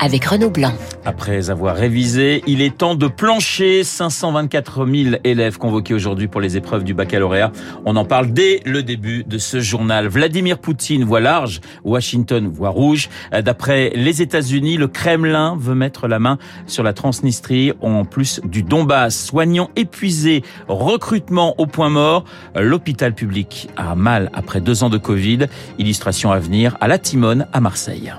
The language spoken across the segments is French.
avec Renaud Blanc. Après avoir révisé, il est temps de plancher 524 000 élèves convoqués aujourd'hui pour les épreuves du baccalauréat. On en parle dès le début de ce journal. Vladimir Poutine voit large, Washington voit rouge. D'après les États-Unis, le Kremlin veut mettre la main sur la Transnistrie en plus du Donbass. Soignants épuisés, recrutement au point mort. L'hôpital public a mal après deux ans de Covid. Illustration à venir à la Timone à Marseille.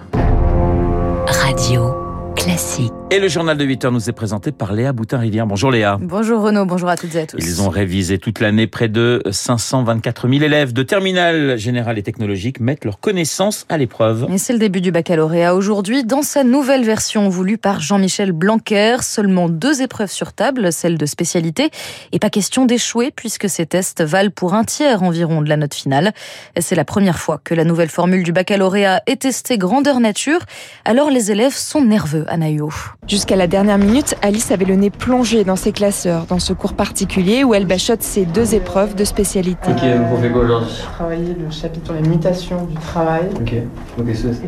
Radio classique. Et le journal de 8 heures nous est présenté par Léa Boutin-Rivière. Bonjour Léa. Bonjour Renaud, bonjour à toutes et à tous. Ils ont révisé toute l'année près de 524 000 élèves de terminale générale et technologique mettent leurs connaissances à l'épreuve. Et c'est le début du baccalauréat aujourd'hui dans sa nouvelle version voulue par Jean-Michel Blanquer. Seulement deux épreuves sur table, celle de spécialité. Et pas question d'échouer puisque ces tests valent pour un tiers environ de la note finale. C'est la première fois que la nouvelle formule du baccalauréat est testée grandeur nature. Alors les élèves sont nerveux, Anaïo. Jusqu'à la dernière minute, Alice avait le nez plongé dans ses classeurs, dans ce cours particulier où elle bachote ses deux épreuves de spécialité. Ok, on fait quoi aujourd'hui Travailler le chapitre sur les mutations du travail. Ok,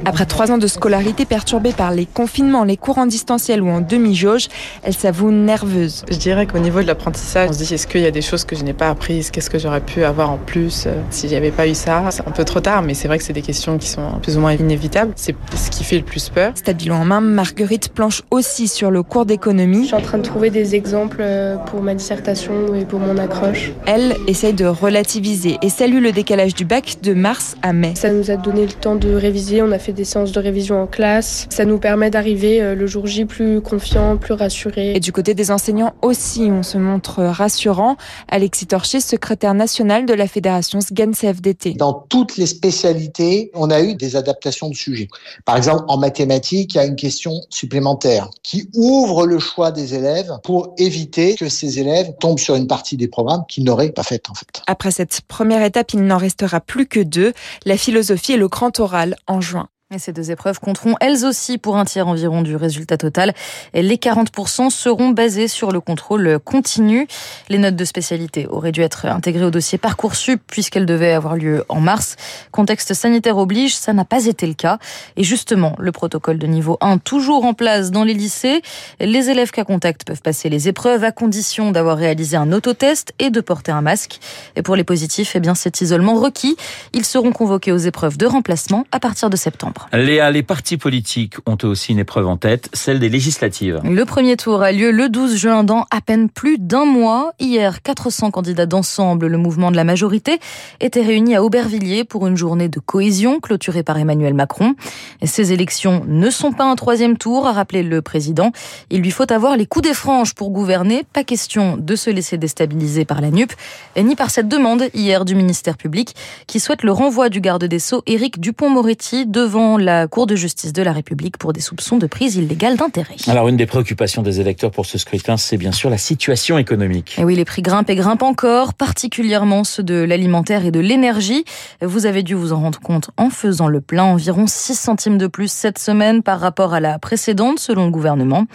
Après trois ans de scolarité perturbée par les confinements, les cours en distanciel ou en demi-jauge, elle s'avoue nerveuse. Je dirais qu'au niveau de l'apprentissage, on se dit est-ce qu'il y a des choses que je n'ai pas apprises? Qu'est-ce que j'aurais pu avoir en plus euh, si j'avais pas eu ça? C'est un peu trop tard, mais c'est vrai que c'est des questions qui sont plus ou moins inévitables. C'est ce qui fait le plus peur. Stade bilan en main, Marguerite planche aussi sur le cours d'économie. Je suis en train de trouver des exemples euh, pour ma dissertation et pour mon accroche. Elle essaye de relativiser et salue le décalage du bac de mars à mai. Ça nous a donné le temps de réviser, on a fait des séances de révision en classe. Ça nous permet d'arriver euh, le jour J plus confiant, plus rassuré. Et du côté des enseignants aussi, on se montre rassurant. Alexis Torcher, secrétaire national de la fédération SGAN CFDT. Dans toutes les spécialités, on a eu des adaptations de sujets. Par exemple, en mathématiques, il y a une question supplémentaire qui ouvre le choix des élèves pour éviter que ces élèves tombent sur une partie des programmes qu'ils n'auraient pas faites en fait. Après cette première étape, il n'en restera plus que deux, la philosophie et le grand oral en juin. Et ces deux épreuves compteront elles aussi pour un tiers environ du résultat total. Et les 40% seront basés sur le contrôle continu. Les notes de spécialité auraient dû être intégrées au dossier Parcoursup puisqu'elles devaient avoir lieu en mars. Contexte sanitaire oblige, ça n'a pas été le cas. Et justement, le protocole de niveau 1 toujours en place dans les lycées. Les élèves cas contact peuvent passer les épreuves à condition d'avoir réalisé un autotest et de porter un masque. Et pour les positifs, eh bien, cet isolement requis. Ils seront convoqués aux épreuves de remplacement à partir de septembre. Léa, les partis politiques ont aussi une épreuve en tête, celle des législatives. Le premier tour a lieu le 12 juin dans à peine plus d'un mois. Hier, 400 candidats d'ensemble, le mouvement de la majorité, étaient réunis à Aubervilliers pour une journée de cohésion clôturée par Emmanuel Macron. Ces élections ne sont pas un troisième tour, a rappelé le président. Il lui faut avoir les coups des franges pour gouverner. Pas question de se laisser déstabiliser par la NUP, ni par cette demande hier du ministère public qui souhaite le renvoi du garde des Sceaux Éric Dupont-Moretti devant la Cour de justice de la République pour des soupçons de prise illégale d'intérêt. Alors une des préoccupations des électeurs pour ce scrutin, c'est bien sûr la situation économique. Et oui, les prix grimpent et grimpent encore, particulièrement ceux de l'alimentaire et de l'énergie. Vous avez dû vous en rendre compte en faisant le plein, environ 6 centimes de plus cette semaine par rapport à la précédente, selon le gouvernement.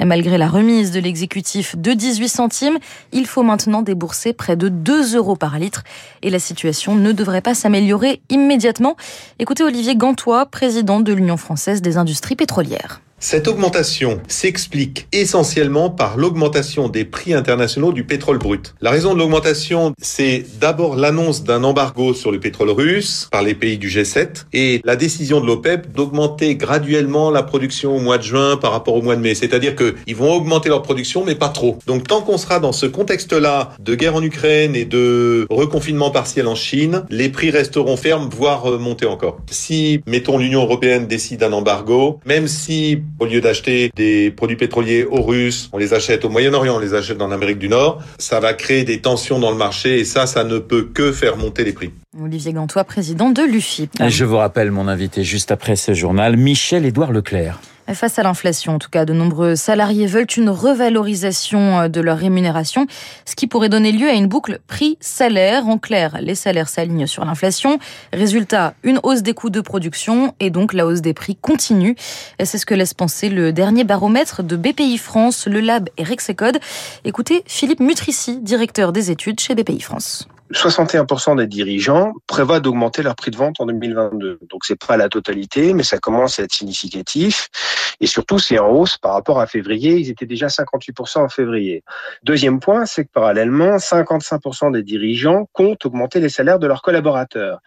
Et malgré la remise de l'exécutif de 18 centimes, il faut maintenant débourser près de 2 euros par litre et la situation ne devrait pas s'améliorer immédiatement. Écoutez Olivier Gantois, président de l'Union française des industries pétrolières. Cette augmentation s'explique essentiellement par l'augmentation des prix internationaux du pétrole brut. La raison de l'augmentation, c'est d'abord l'annonce d'un embargo sur le pétrole russe par les pays du G7 et la décision de l'OPEP d'augmenter graduellement la production au mois de juin par rapport au mois de mai. C'est-à-dire qu'ils vont augmenter leur production, mais pas trop. Donc tant qu'on sera dans ce contexte-là de guerre en Ukraine et de reconfinement partiel en Chine, les prix resteront fermes, voire monter encore. Si, mettons, l'Union européenne décide un embargo, même si au lieu d'acheter des produits pétroliers aux Russes, on les achète au Moyen-Orient, on les achète dans l'Amérique du Nord. Ça va créer des tensions dans le marché et ça, ça ne peut que faire monter les prix. Olivier Gantois, président de l'UFIP. Et je vous rappelle mon invité juste après ce journal, Michel-Édouard Leclerc. Face à l'inflation, en tout cas, de nombreux salariés veulent une revalorisation de leur rémunération, ce qui pourrait donner lieu à une boucle prix-salaire. En clair, les salaires s'alignent sur l'inflation. Résultat, une hausse des coûts de production et donc la hausse des prix continue. C'est ce que laisse penser le dernier baromètre de BPI France, le Lab et Rexecode. Écoutez Philippe Mutrici, directeur des études chez BPI France. 61% des dirigeants prévoient d'augmenter leur prix de vente en 2022. Donc c'est pas la totalité, mais ça commence à être significatif. Et surtout, c'est en hausse par rapport à février. Ils étaient déjà 58% en février. Deuxième point, c'est que parallèlement, 55% des dirigeants comptent augmenter les salaires de leurs collaborateurs.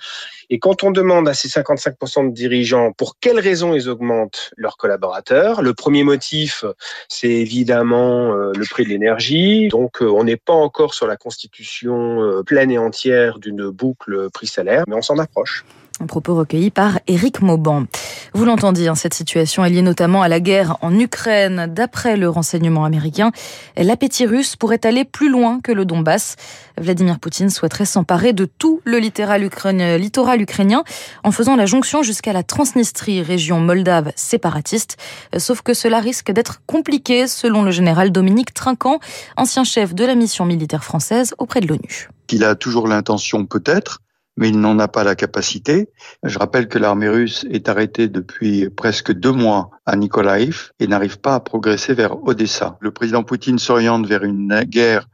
Et quand on demande à ces 55% de dirigeants pour quelles raisons ils augmentent leurs collaborateurs, le premier motif, c'est évidemment euh, le prix de l'énergie. Donc, euh, on n'est pas encore sur la constitution euh, pleine et entière d'une boucle prix-salaire, mais on s'en approche. Un propos recueilli par Éric Mauban. Vous l'entendiez, hein, cette situation est liée notamment à la guerre en Ukraine. D'après le renseignement américain, l'appétit russe pourrait aller plus loin que le Donbass. Vladimir Poutine souhaiterait s'emparer de tout le littoral ukrainien, en faisant la jonction jusqu'à la Transnistrie, région moldave séparatiste. Sauf que cela risque d'être compliqué, selon le général Dominique Trinquant, ancien chef de la mission militaire française auprès de l'ONU. Il a toujours l'intention, peut-être, mais il n'en a pas la capacité. Je rappelle que l'armée russe est arrêtée depuis presque deux mois à Nikolaïv et n'arrive pas à progresser vers Odessa. Le président Poutine s'oriente vers une guerre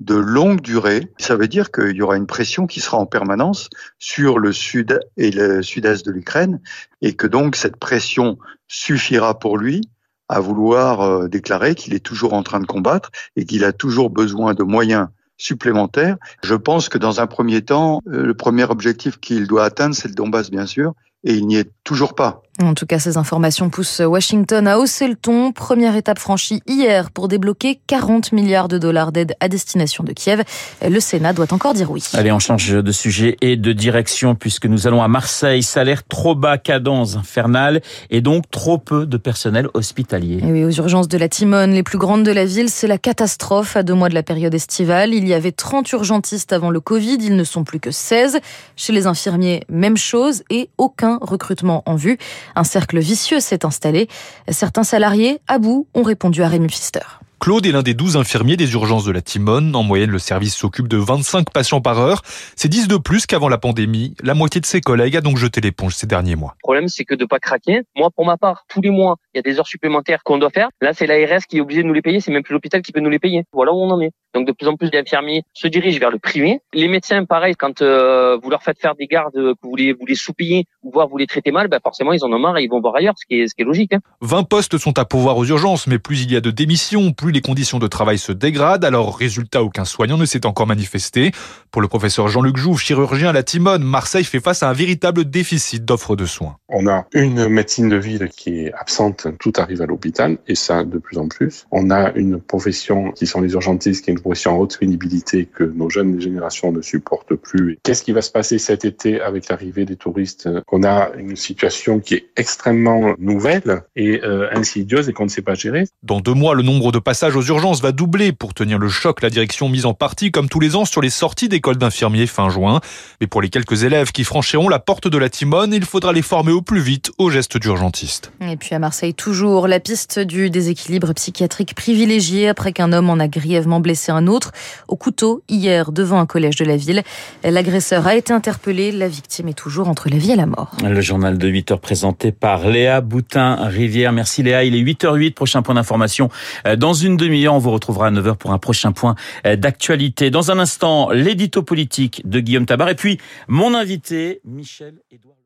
de longue durée. Ça veut dire qu'il y aura une pression qui sera en permanence sur le sud et le sud-est de l'Ukraine et que donc cette pression suffira pour lui à vouloir euh, déclarer qu'il est toujours en train de combattre et qu'il a toujours besoin de moyens supplémentaires. Je pense que dans un premier temps, euh, le premier objectif qu'il doit atteindre, c'est le Donbass, bien sûr, et il n'y est toujours pas. En tout cas, ces informations poussent Washington à hausser le ton. Première étape franchie hier pour débloquer 40 milliards de dollars d'aide à destination de Kiev. Le Sénat doit encore dire oui. Allez, on change de sujet et de direction puisque nous allons à Marseille. Salaire trop bas, cadence infernale et donc trop peu de personnel hospitalier. Et oui, aux urgences de la Timone, les plus grandes de la ville, c'est la catastrophe à deux mois de la période estivale. Il y avait 30 urgentistes avant le Covid, ils ne sont plus que 16. Chez les infirmiers, même chose et aucun recrutement en vue. Un cercle vicieux s'est installé. Certains salariés, à bout, ont répondu à Rémi Pfister. Claude est l'un des 12 infirmiers des urgences de la Timone. En moyenne, le service s'occupe de 25 patients par heure. C'est 10 de plus qu'avant la pandémie. La moitié de ses collègues a donc jeté l'éponge ces derniers mois. Le problème, c'est que de pas craquer. Moi, pour ma part, tous les mois, il y a des heures supplémentaires qu'on doit faire. Là, c'est l'ARS qui est obligé de nous les payer. C'est même plus l'hôpital qui peut nous les payer. Voilà où on en est. Donc, de plus en plus d'infirmiers se dirigent vers le privé. Les médecins, pareil, quand euh, vous leur faites faire des gardes, que vous les, vous les sous-payez ou voire vous les traitez mal, ben forcément, ils en ont marre et ils vont voir ailleurs, ce qui est, ce qui est logique. Hein. 20 postes sont à pouvoir aux urgences, mais plus il y a de démissions, plus les conditions de travail se dégrade. Alors, résultat, aucun soignant ne s'est encore manifesté. Pour le professeur Jean-Luc Jouve, chirurgien à la Timone, Marseille fait face à un véritable déficit d'offres de soins. On a une médecine de ville qui est absente, tout arrive à l'hôpital, et ça de plus en plus. On a une profession qui sont les urgentistes, qui est une profession en haute pénibilité que nos jeunes générations ne supportent plus. Qu'est-ce qui va se passer cet été avec l'arrivée des touristes? On a une situation qui est extrêmement nouvelle et euh, insidieuse et qu'on ne sait pas gérer. Dans deux mois, le nombre de passages aux urgences va doubler pour tenir le choc. La direction mise en partie, comme tous les ans, sur les sorties d'école d'infirmiers fin juin. Mais pour les quelques élèves qui franchiront la porte de la Timone, il faudra les former au plus vite aux gestes d'urgentiste. Et puis à Marseille, toujours la piste du déséquilibre psychiatrique privilégié après qu'un homme en a grièvement blessé un autre au couteau hier devant un collège de la ville. L'agresseur a été interpellé. La victime est toujours entre la vie et la mort. Le journal de 8 heures présenté par Léa Boutin-Rivière. Merci Léa. Il est 8h08. Prochain point d'information euh, dans une demi-heure. On vous retrouvera à 9h pour un prochain point euh, d'actualité. Dans un instant, l'édito politique de Guillaume Tabar et puis mon invité, Michel Edouard.